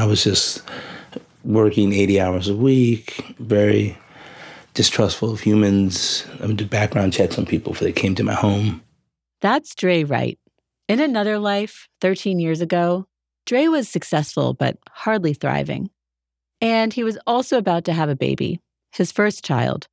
I was just working 80 hours a week, very distrustful of humans. I would do background checks on people before they came to my home. That's Dre Wright. In another life, 13 years ago, Dre was successful but hardly thriving. And he was also about to have a baby, his first child.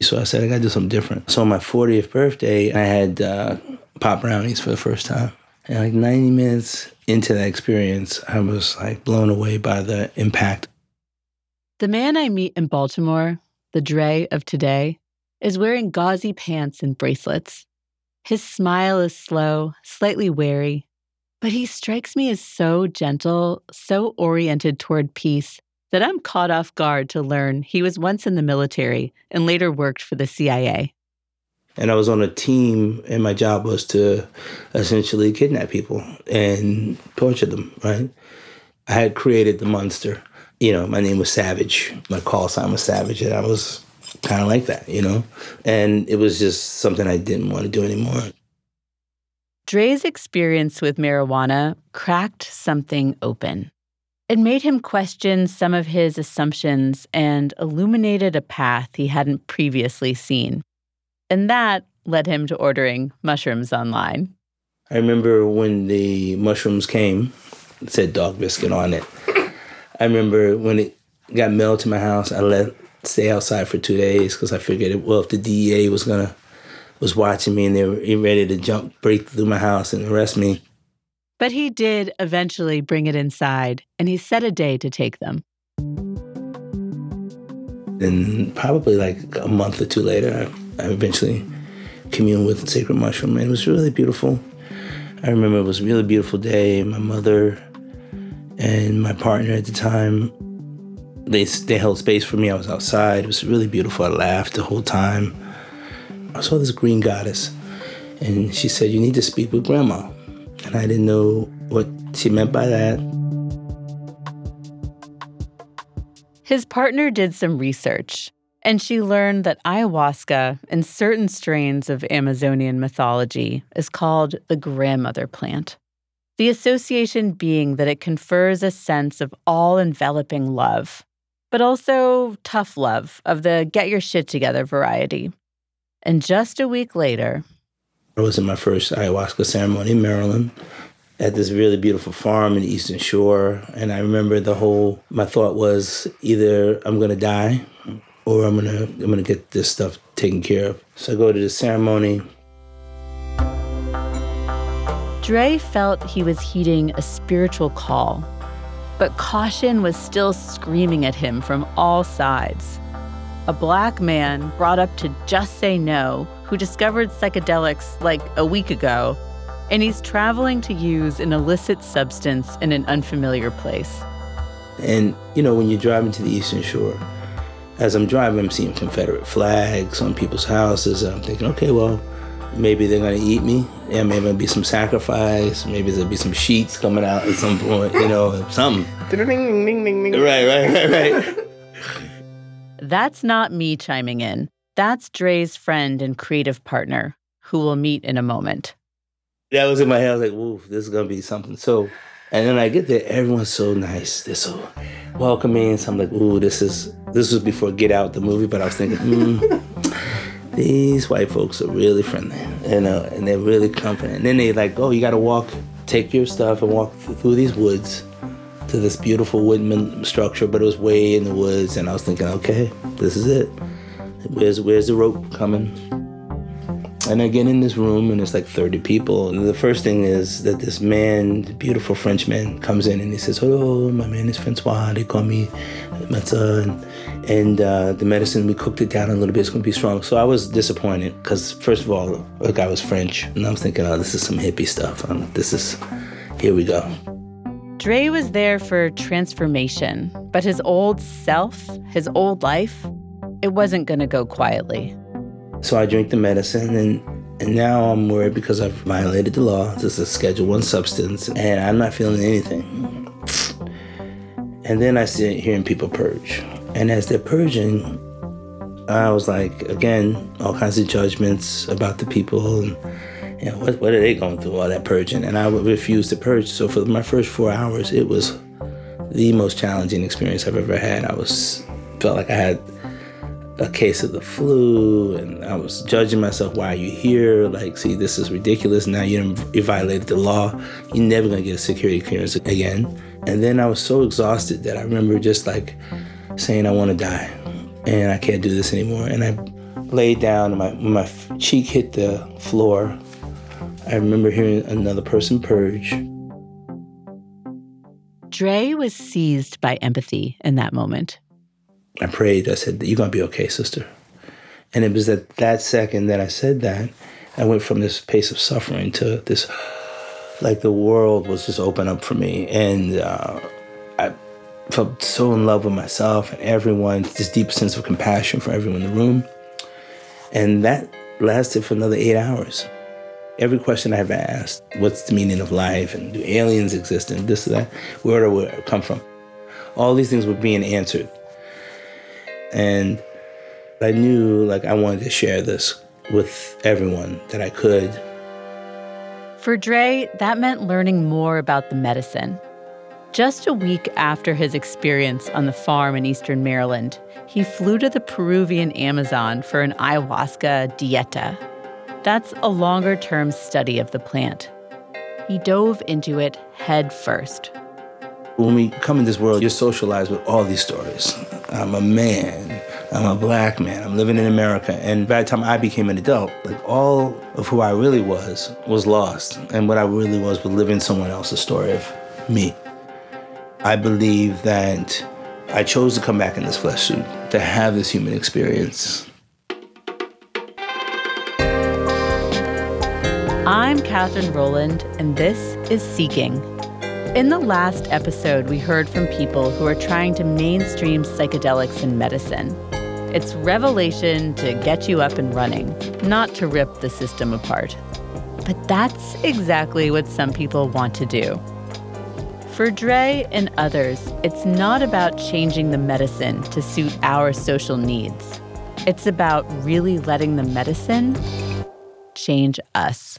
So I said, I gotta do something different. So on my 40th birthday, I had uh, pop brownies for the first time. And like 90 minutes into that experience, I was like blown away by the impact. The man I meet in Baltimore, the Dre of today, is wearing gauzy pants and bracelets. His smile is slow, slightly wary, but he strikes me as so gentle, so oriented toward peace, that I'm caught off guard to learn he was once in the military and later worked for the CIA. And I was on a team, and my job was to essentially kidnap people and torture them, right? I had created the monster. You know, my name was Savage. My call sign was Savage, and I was kind of like that, you know? And it was just something I didn't want to do anymore. Dre's experience with marijuana cracked something open. It made him question some of his assumptions and illuminated a path he hadn't previously seen. And that led him to ordering mushrooms online. I remember when the mushrooms came, it said dog biscuit on it. I remember when it got mailed to my house, I let stay outside for two days because I figured, well, if the DEA was gonna was watching me and they were ready to jump, break through my house and arrest me, but he did eventually bring it inside, and he set a day to take them. And probably like a month or two later, I, I eventually communed with Sacred Mushroom, and it was really beautiful. I remember it was a really beautiful day. My mother and my partner at the time, they, they held space for me. I was outside. It was really beautiful. I laughed the whole time. I saw this green goddess, and she said, You need to speak with grandma and I didn't know what she meant by that. His partner did some research, and she learned that ayahuasca in certain strains of Amazonian mythology is called the grandmother plant. The association being that it confers a sense of all enveloping love, but also tough love of the get your shit together variety. And just a week later, I was in my first ayahuasca ceremony in Maryland at this really beautiful farm in the Eastern Shore. And I remember the whole, my thought was either I'm going to die or I'm to, I'm to get this stuff taken care of. So I go to the ceremony. Dre felt he was heeding a spiritual call, but caution was still screaming at him from all sides. A black man brought up to just say no who discovered psychedelics like a week ago, and he's traveling to use an illicit substance in an unfamiliar place. And, you know, when you're driving to the Eastern Shore, as I'm driving, I'm seeing Confederate flags on people's houses, and I'm thinking, okay, well, maybe they're gonna eat me. Yeah, maybe there'll be some sacrifice. Maybe there'll be some sheets coming out at some point, you know, something. right, right, right, right. That's not me chiming in. That's Dre's friend and creative partner, who we'll meet in a moment. That was in my head. I was like, "Ooh, this is gonna be something." So, and then I get there, everyone's so nice. They're so welcoming. So I'm like, "Ooh, this is this was before Get Out the movie," but I was thinking, mm, these white folks are really friendly, you know, and they're really comforting. And then they like, "Oh, you got to walk, take your stuff, and walk through these woods." To this beautiful wooden structure, but it was way in the woods, and I was thinking, okay, this is it. Where's where's the rope coming? And I get in this room and it's like 30 people. And the first thing is that this man, beautiful French man, comes in and he says, Hello, my name is Francois. They call me Matza. And, and uh, the medicine, we cooked it down a little bit. It's going to be strong. So I was disappointed because, first of all, the guy was French. And I was thinking, oh, this is some hippie stuff. Um, this is, here we go. Dre was there for transformation, but his old self, his old life, it wasn't going to go quietly. So I drink the medicine and and now I'm worried because I've violated the law. This is a Schedule One substance, and I'm not feeling anything. And then I sit hearing people purge, and as they're purging, I was like, again, all kinds of judgments about the people, and you know, what, what are they going through all that purging? And I would refuse to purge. So for my first four hours, it was the most challenging experience I've ever had. I was felt like I had a case of the flu and I was judging myself, why are you here? Like, see, this is ridiculous. Now you, you violated the law. You're never gonna get a security clearance again. And then I was so exhausted that I remember just like saying, I wanna die and I can't do this anymore. And I laid down and my, my cheek hit the floor, I remember hearing another person purge. Dre was seized by empathy in that moment. I prayed. I said, You're going to be okay, sister. And it was at that second that I said that, I went from this pace of suffering to this, like the world was just open up for me. And uh, I felt so in love with myself and everyone, this deep sense of compassion for everyone in the room. And that lasted for another eight hours. Every question I've asked, what's the meaning of life? And do aliens exist? And this, that, where do we come from? All these things were being answered. And I knew like I wanted to share this with everyone that I could. For Dre, that meant learning more about the medicine. Just a week after his experience on the farm in eastern Maryland, he flew to the Peruvian Amazon for an ayahuasca dieta. That's a longer term study of the plant. He dove into it head first. When we come in this world, you're socialized with all these stories. I'm a man. I'm a black man. I'm living in America. And by the time I became an adult, like all of who I really was was lost. And what I really was was living someone else's story of me. I believe that I chose to come back in this flesh suit to have this human experience. I'm Katherine Rowland, and this is Seeking in the last episode, we heard from people who are trying to mainstream psychedelics in medicine. It's revelation to get you up and running, not to rip the system apart. But that's exactly what some people want to do. For Dre and others, it's not about changing the medicine to suit our social needs. It's about really letting the medicine change us.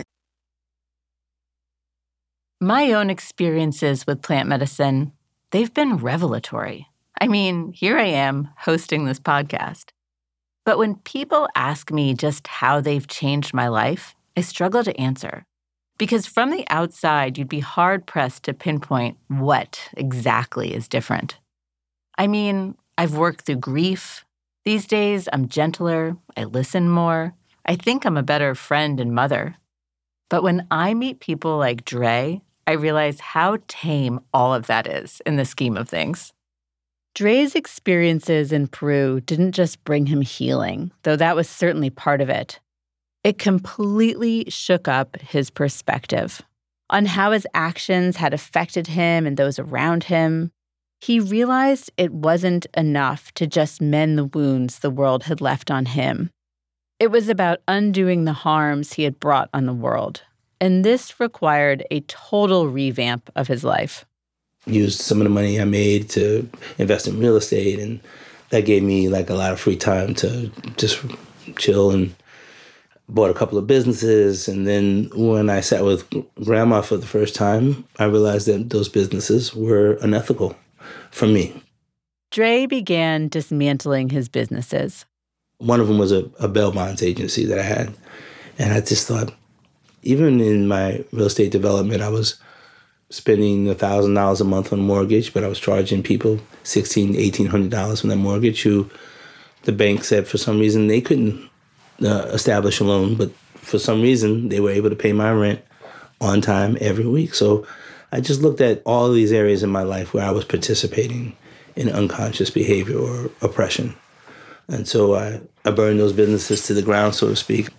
My own experiences with plant medicine, they've been revelatory. I mean, here I am hosting this podcast. But when people ask me just how they've changed my life, I struggle to answer. Because from the outside, you'd be hard pressed to pinpoint what exactly is different. I mean, I've worked through grief. These days, I'm gentler, I listen more, I think I'm a better friend and mother. But when I meet people like Dre, I realize how tame all of that is in the scheme of things. Dre's experiences in Peru didn't just bring him healing, though that was certainly part of it. It completely shook up his perspective on how his actions had affected him and those around him. He realized it wasn't enough to just mend the wounds the world had left on him. It was about undoing the harms he had brought on the world and this required a total revamp of his life. Used some of the money I made to invest in real estate, and that gave me like a lot of free time to just chill and bought a couple of businesses. And then when I sat with grandma for the first time, I realized that those businesses were unethical for me. Dre began dismantling his businesses. One of them was a, a bail bonds agency that I had. And I just thought, even in my real estate development, I was spending a thousand dollars a month on mortgage, but I was charging people sixteen, eighteen hundred dollars from that mortgage. Who the bank said for some reason they couldn't uh, establish a loan, but for some reason they were able to pay my rent on time every week. So I just looked at all these areas in my life where I was participating in unconscious behavior or oppression. And so I, I burned those businesses to the ground, so to speak.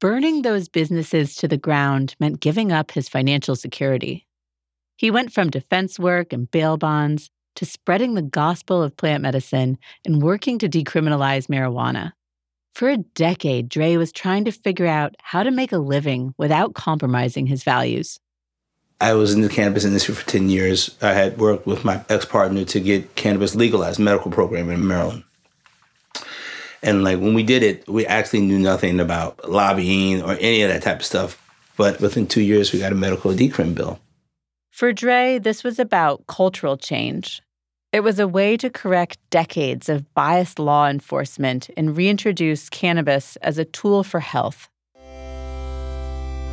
Burning those businesses to the ground meant giving up his financial security. He went from defense work and bail bonds to spreading the gospel of plant medicine and working to decriminalize marijuana. For a decade, Dre was trying to figure out how to make a living without compromising his values. I was in the cannabis industry for 10 years. I had worked with my ex partner to get cannabis legalized, medical program in Maryland. And like when we did it, we actually knew nothing about lobbying or any of that type of stuff. But within two years, we got a medical decrim bill. For Dre, this was about cultural change. It was a way to correct decades of biased law enforcement and reintroduce cannabis as a tool for health.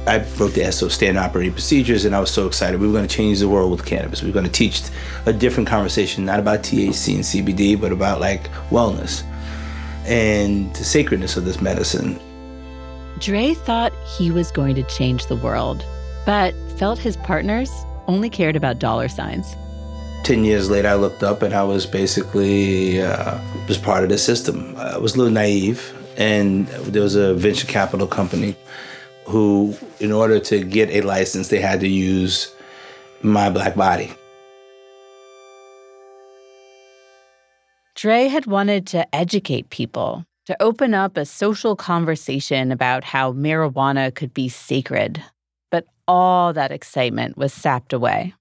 I wrote the SO standard operating procedures, and I was so excited. We were going to change the world with cannabis. We were going to teach a different conversation, not about THC and CBD, but about like wellness and the sacredness of this medicine. Dre thought he was going to change the world, but felt his partners only cared about dollar signs. 10 years later, I looked up and I was basically uh, was part of the system. I was a little naive, and there was a venture capital company who, in order to get a license, they had to use my black body. Dre had wanted to educate people, to open up a social conversation about how marijuana could be sacred. But all that excitement was sapped away.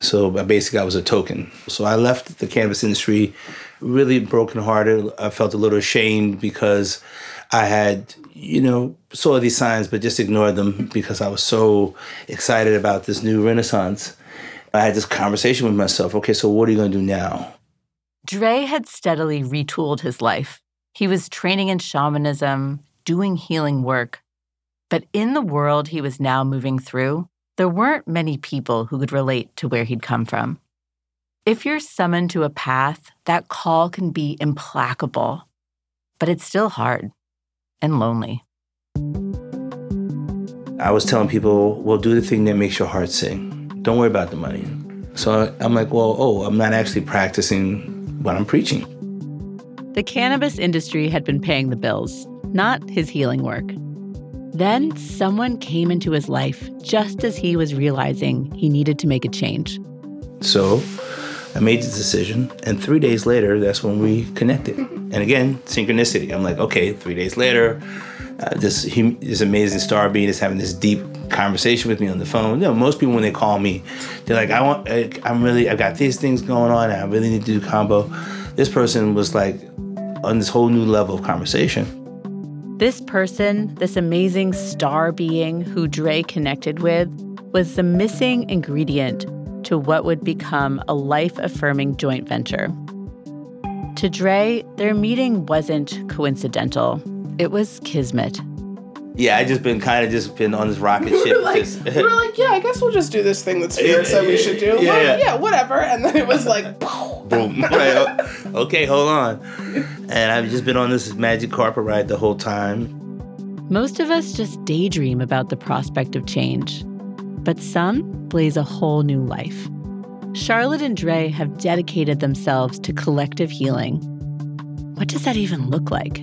So uh, basically, I was a token. So I left the cannabis industry really brokenhearted. I felt a little ashamed because I had, you know, saw these signs, but just ignored them because I was so excited about this new renaissance. I had this conversation with myself okay, so what are you going to do now? Dre had steadily retooled his life. He was training in shamanism, doing healing work. But in the world he was now moving through, there weren't many people who could relate to where he'd come from. If you're summoned to a path, that call can be implacable, but it's still hard and lonely. I was telling people, well, do the thing that makes your heart sing. Don't worry about the money. So I'm like, well, oh, I'm not actually practicing what I'm preaching. The cannabis industry had been paying the bills, not his healing work. Then someone came into his life just as he was realizing he needed to make a change. So I made the decision, and three days later, that's when we connected. And again, synchronicity. I'm like, okay, three days later, uh, this this amazing star being is having this deep conversation with me on the phone. You know, most people when they call me, they're like, I want, I'm really, I've got these things going on, and I really need to do Kambo. This person was like on this whole new level of conversation. This person, this amazing star being who Dre connected with, was the missing ingredient to what would become a life affirming joint venture. To Dre, their meeting wasn't coincidental, it was kismet. Yeah, I just been kind of just been on this rocket ship. we're, like, we're like, yeah, I guess we'll just do this thing that Spirit said we should do. Yeah, like, yeah, whatever. And then it was like, boom. right, oh, okay, hold on. And I've just been on this magic carpet ride the whole time. Most of us just daydream about the prospect of change, but some blaze a whole new life. Charlotte and Dre have dedicated themselves to collective healing. What does that even look like?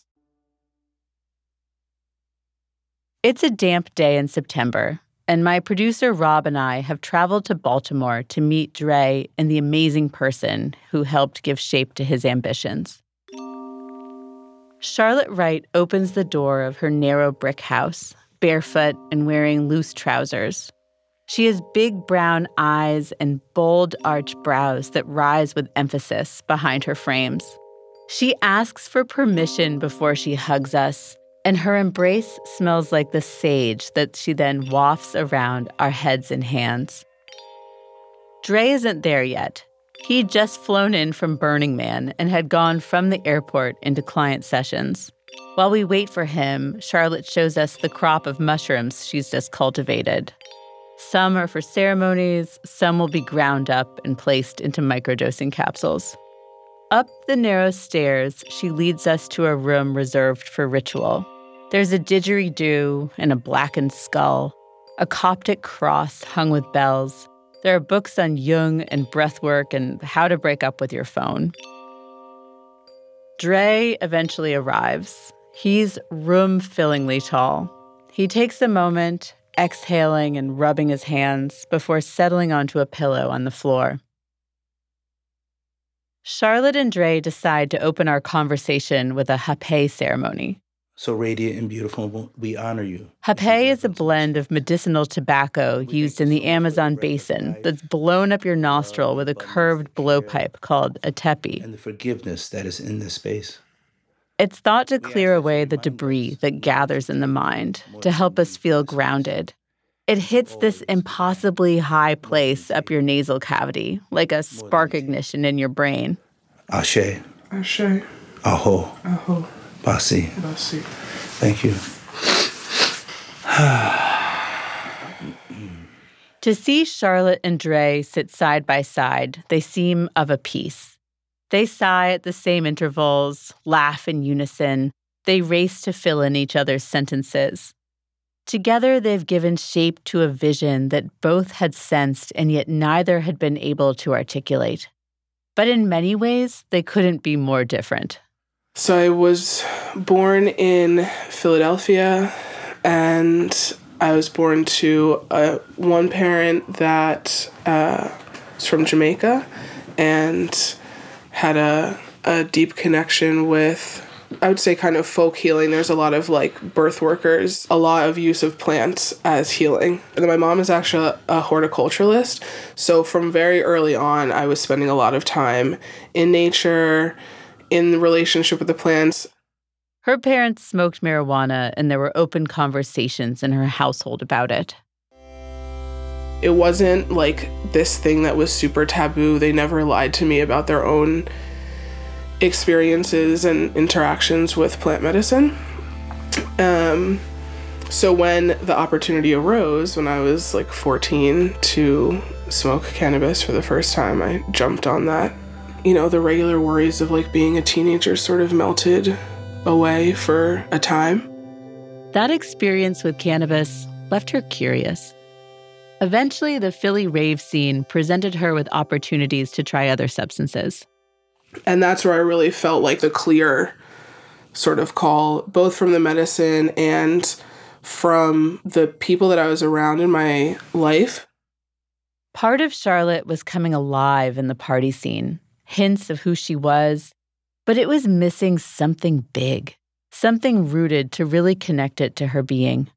It's a damp day in September, and my producer Rob and I have traveled to Baltimore to meet Dre and the amazing person who helped give shape to his ambitions. Charlotte Wright opens the door of her narrow brick house, barefoot and wearing loose trousers. She has big brown eyes and bold arched brows that rise with emphasis behind her frames. She asks for permission before she hugs us and her embrace smells like the sage that she then wafts around our heads and hands. Dre isn't there yet. He'd just flown in from Burning Man and had gone from the airport into client sessions. While we wait for him, Charlotte shows us the crop of mushrooms she's just cultivated. Some are for ceremonies, some will be ground up and placed into microdosing capsules. Up the narrow stairs, she leads us to a room reserved for ritual. There's a didgeridoo and a blackened skull, a Coptic cross hung with bells. There are books on Jung and breathwork and how to break up with your phone. Dre eventually arrives. He's room fillingly tall. He takes a moment, exhaling and rubbing his hands before settling onto a pillow on the floor. Charlotte and Dre decide to open our conversation with a hape ceremony. So radiant and beautiful, we honor you. Hape is a blend of medicinal tobacco used in the Amazon basin that's blown up your uh, nostril with a curved blowpipe called a tepi. And the forgiveness that is in this space. It's thought to clear away the debris that gathers in the mind, to help us feel grounded. It hits this impossibly high place up your nasal cavity, like a spark ignition in your brain. Ashe. Ashe. Aho. Aho. Basi. Basi. Thank you. to see Charlotte and Dre sit side by side, they seem of a piece. They sigh at the same intervals, laugh in unison. They race to fill in each other's sentences. Together, they've given shape to a vision that both had sensed and yet neither had been able to articulate. But in many ways, they couldn't be more different. So I was born in Philadelphia, and I was born to a, one parent that uh, was from Jamaica and had a, a deep connection with I would say kind of folk healing. There's a lot of like birth workers, a lot of use of plants as healing. And then my mom is actually a, a horticulturalist. So from very early on, I was spending a lot of time in nature, in relationship with the plants. Her parents smoked marijuana and there were open conversations in her household about it. It wasn't like this thing that was super taboo. They never lied to me about their own experiences and interactions with plant medicine. Um, so when the opportunity arose when I was like 14 to smoke cannabis for the first time, I jumped on that. You know, the regular worries of like being a teenager sort of melted away for a time. That experience with cannabis left her curious. Eventually, the Philly rave scene presented her with opportunities to try other substances. And that's where I really felt like the clear sort of call, both from the medicine and from the people that I was around in my life. Part of Charlotte was coming alive in the party scene, hints of who she was, but it was missing something big, something rooted to really connect it to her being.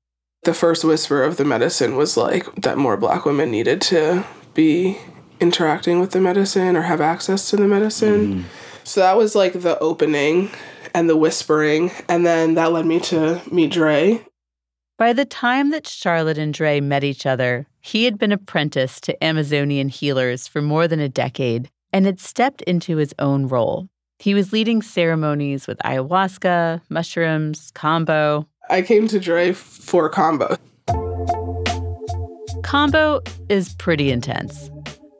The first whisper of the medicine was like that more black women needed to be interacting with the medicine or have access to the medicine. Mm-hmm. So that was like the opening and the whispering. And then that led me to meet Dre. By the time that Charlotte and Dre met each other, he had been apprenticed to Amazonian healers for more than a decade and had stepped into his own role. He was leading ceremonies with ayahuasca, mushrooms, Kambo. I came to Dre for Kambo. Kambo is pretty intense.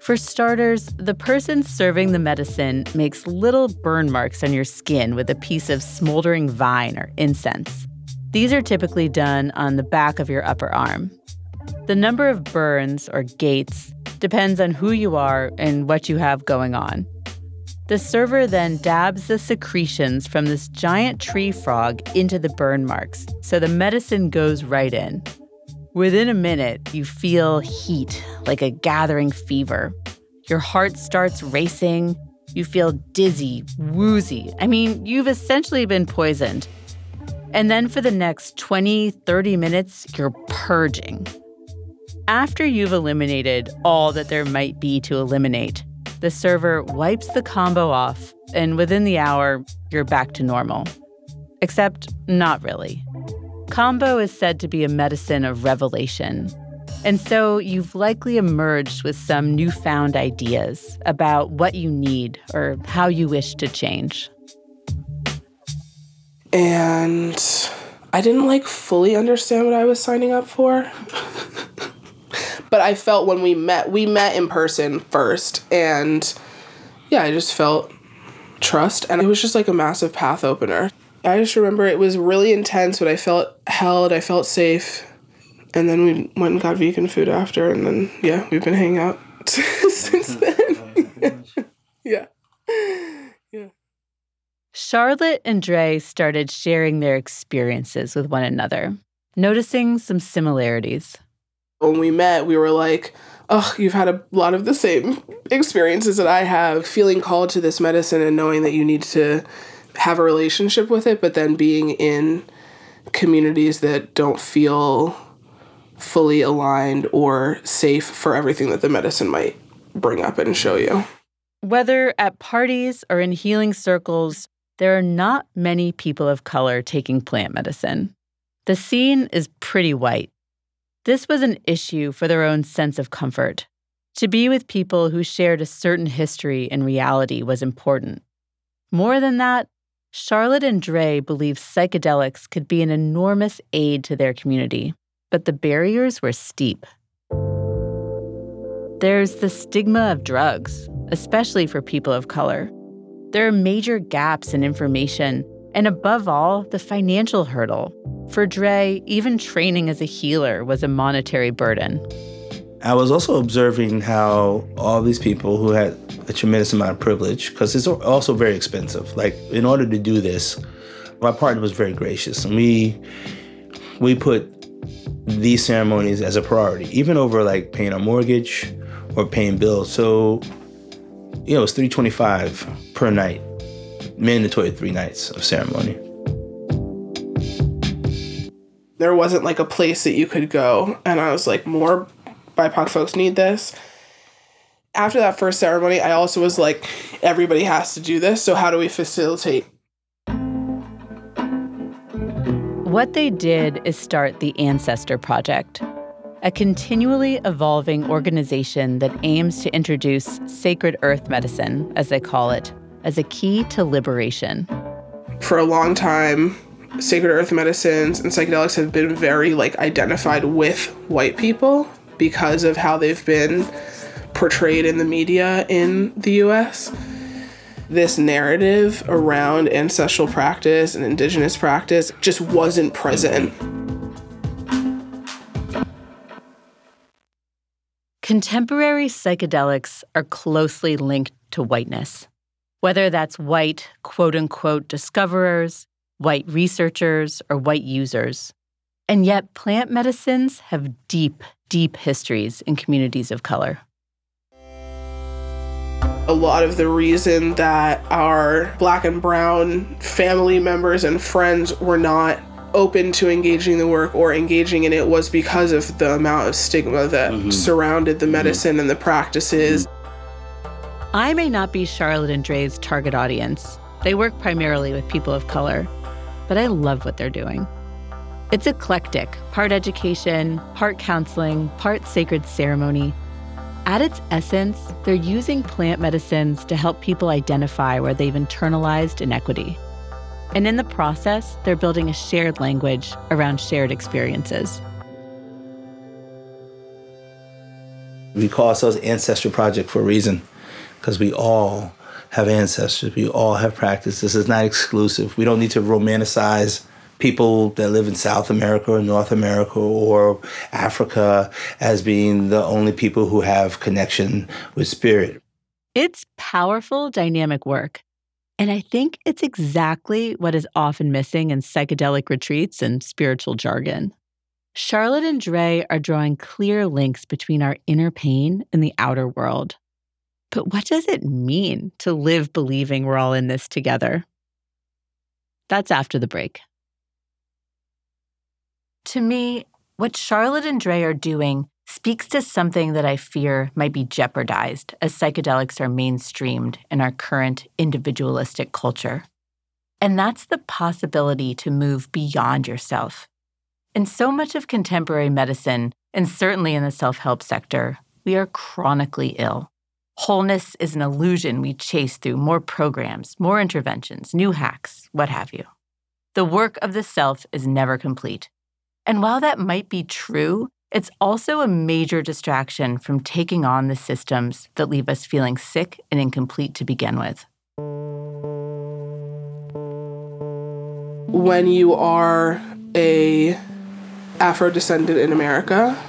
For starters, the person serving the medicine makes little burn marks on your skin with a piece of smoldering vine or incense. These are typically done on the back of your upper arm. The number of burns, or gates, depends on who you are and what you have going on. The server then dabs the secretions from this giant tree frog into the burn marks, so the medicine goes right in. Within a minute, you feel heat, like a gathering fever. Your heart starts racing. You feel dizzy, woozy. I mean, you've essentially been poisoned. And then for the next 20, 30 minutes, you're purging. After you've eliminated all that there might be to eliminate, the server wipes the Kambo off, and within the hour, you're back to normal. Except, not really. Kambo is said to be a medicine of revelation. And so you've likely emerged with some newfound ideas about what you need or how you wish to change. And I didn't like fully understand what I was signing up for. but I felt when we met, we met in person first. And yeah, I just felt trust. And it was just like a massive path opener. I just remember it was really intense, but I felt held, I felt safe. And then we went and got vegan food after, and then, yeah, we've been hanging out since then. yeah. Yeah. Charlotte and Dre started sharing their experiences with one another, noticing some similarities. When we met, we were like, oh, you've had a lot of the same experiences that I have, feeling called to this medicine and knowing that you need to have a relationship with it, but then being in communities that don't feel fully aligned or safe for everything that the medicine might bring up and show you. Whether at parties or in healing circles, there are not many people of color taking plant medicine. The scene is pretty white. This was an issue for their own sense of comfort. To be with people who shared a certain history and reality was important. More than that, Charlotte and Dre believed psychedelics could be an enormous aid to their community, but the barriers were steep. There's the stigma of drugs, especially for people of color. There are major gaps in information, and above all, the financial hurdle. For Dre, even training as a healer was a monetary burden. I was also observing how all these people who had a tremendous amount of privilege, because it's also very expensive. Like in order to do this, my partner was very gracious, and we we put these ceremonies as a priority, even over like paying a mortgage or paying bills. So, you know, it's three twenty five per night, mandatory three nights of ceremony. There wasn't like a place that you could go, and I was like, more BIPOC folks need this. After that first ceremony, I also was like, everybody has to do this. So, how do we facilitate? What they did is start the Ancestor Project, a continually evolving organization that aims to introduce sacred earth medicine, as they call it, as a key to liberation. For a long time, sacred earth medicines and psychedelics have been very like identified with white people because of how they've been portrayed in the media in the US. This narrative around ancestral practice and indigenous practice just wasn't present. Contemporary psychedelics are closely linked to whiteness, whether that's white, quote unquote, discoverers, white researchers, or white users. And yet, plant medicines have deep, deep histories in communities of color. A lot of the reason that our black and brown family members and friends were not open to engaging the work or engaging in it was because of the amount of stigma that mm-hmm. surrounded the medicine mm-hmm. and the practices. I may not be Charlotte and Dre's target audience. They work primarily with people of color, but I love what they're doing. It's eclectic part education, part counseling, part sacred ceremony. At its essence, they're using plant medicines to help people identify where they've internalized inequity. And in the process, they're building a shared language around shared experiences. We call ourselves Ancestral Project for a reason, because we all have ancestors. We all have practice. This is not exclusive. We don't need to romanticize people that live in South America or North America or Africa as being the only people who have connection with spirit. It's powerful, dynamic work. And I think it's exactly what is often missing in psychedelic retreats and spiritual jargon. Charlotte and Dre are drawing clear links between our inner pain and the outer world. But what does it mean to live believing we're all in this together? That's after the break. To me, what Charlotte and Dre are doing speaks to something that I fear might be jeopardized as psychedelics are mainstreamed in our current individualistic culture. And that's the possibility to move beyond yourself. In so much of contemporary medicine, And certainly in the self help sector, we are chronically ill. Wholeness is an illusion we chase through more programs, more interventions, new hacks, what have you. The work of the self is never complete. And while that might be true, it's also a major distraction from taking on the systems that leave us feeling sick and incomplete to begin with. When you are a Afro descendant in America,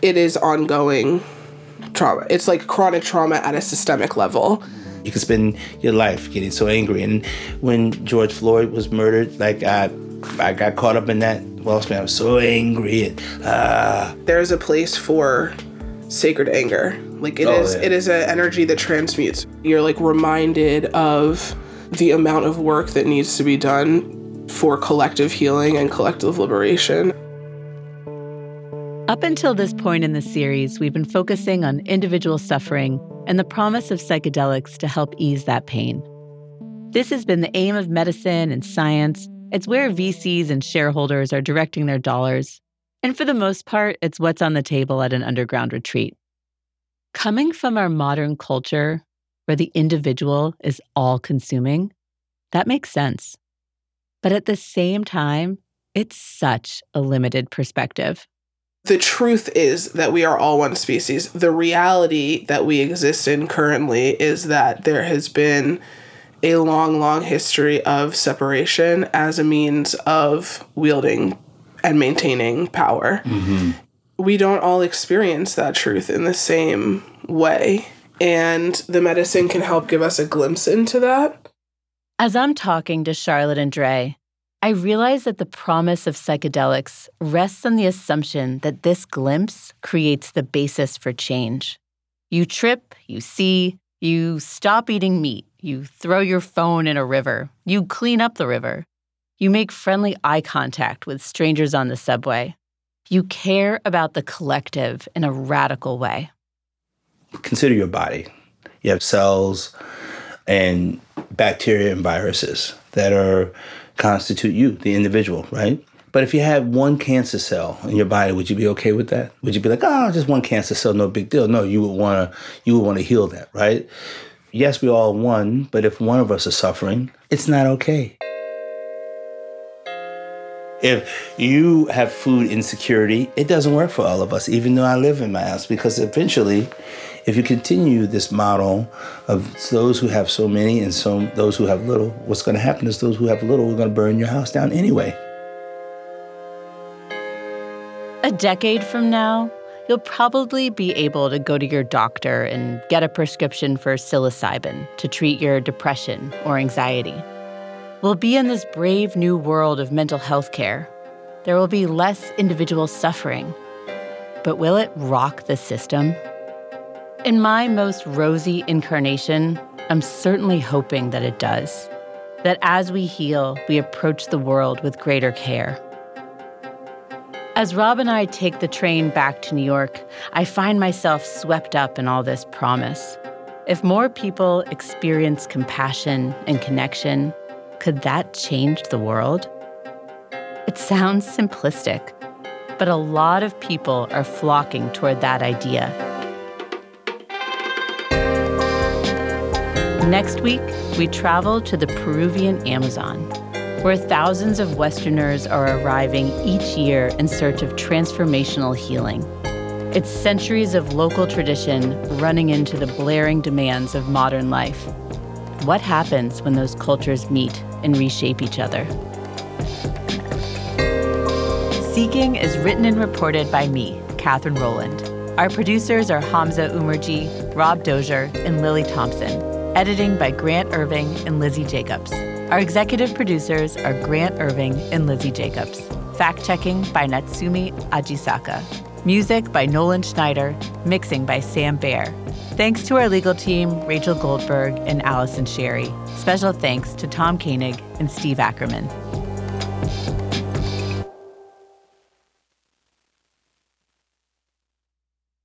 it is ongoing trauma. It's like chronic trauma at a systemic level. You can spend your life getting so angry. And when George Floyd was murdered, like I, I got caught up in that. Well, man, I was so angry. And, uh, There's a place for sacred anger. Like it Oh, is, yeah. it is an energy that transmutes. You're like reminded of the amount of work that needs to be done for collective healing and collective liberation. Up until this point in the series, we've been focusing on individual suffering and the promise of psychedelics to help ease that pain. This has been the aim of medicine and science. It's where VCs and shareholders are directing their dollars. And for the most part, it's what's on the table at an underground retreat. Coming from our modern culture, where the individual is all consuming, that makes sense. But at the same time, it's such a limited perspective. the truth is that we are all one species. The reality that we exist in currently is that there has been a long, long history of separation as a means of wielding and maintaining power. We don't all experience that truth in the same way. And the medicine can help give us a glimpse into that. As I'm talking to Charlotte and Dre, I realize that the promise of psychedelics rests on the assumption that this glimpse creates the basis for change. You trip, you see, you stop eating meat, you throw your phone in a river, you clean up the river, you make friendly eye contact with strangers on the subway. You care about the collective in a radical way. consider your body. You have cells and bacteria and viruses that are constitute you, the individual, right? But if you had one cancer cell in your body, would you be okay with that? Would you be like, oh, just one cancer cell, no big deal? No, you would want to, you would want to heal that, right? Yes, we all one, but if one of us is suffering, it's not okay. If you have food insecurity, it doesn't work for all of us, even though I live in my house, because eventually, if you continue this model of those who have so many and so those who have little, what's going to happen is those who have little are going to burn your house down anyway. A decade from now, you'll probably be able to go to your doctor and get a prescription for psilocybin to treat your depression or anxiety. We'll be in this brave new world of mental health care. There will be less individual suffering. But will it rock the system? In my most rosy incarnation, I'm certainly hoping that it does. That as we heal, we approach the world with greater care. As Rob and I take the train back to New York, I find myself swept up in all this promise. If more people experience compassion and connection, could that change the world? It sounds simplistic, but a lot of people are flocking toward that idea. Next week, we travel to the Peruvian Amazon, where thousands of Westerners are arriving each year in search of transformational healing. It's centuries of local tradition running into the blaring demands of modern life. What happens when those cultures meet and reshape each other? Seeking is written and reported by me, Katherine Rowland. Our producers are Hamza Umerji, Rob Dozier, and Lily Thompson. Editing by Grant Irving and Lizzie Jacobs. Our executive producers are Grant Irving and Lizzie Jacobs. Fact checking by Natsumi Ajisaka. Music by Nolan Schneider. Mixing by Sam Baer. Thanks to our legal team, Rachel Goldberg and Allison Sherry. Special thanks to Tom Koenig and Steve Ackerman.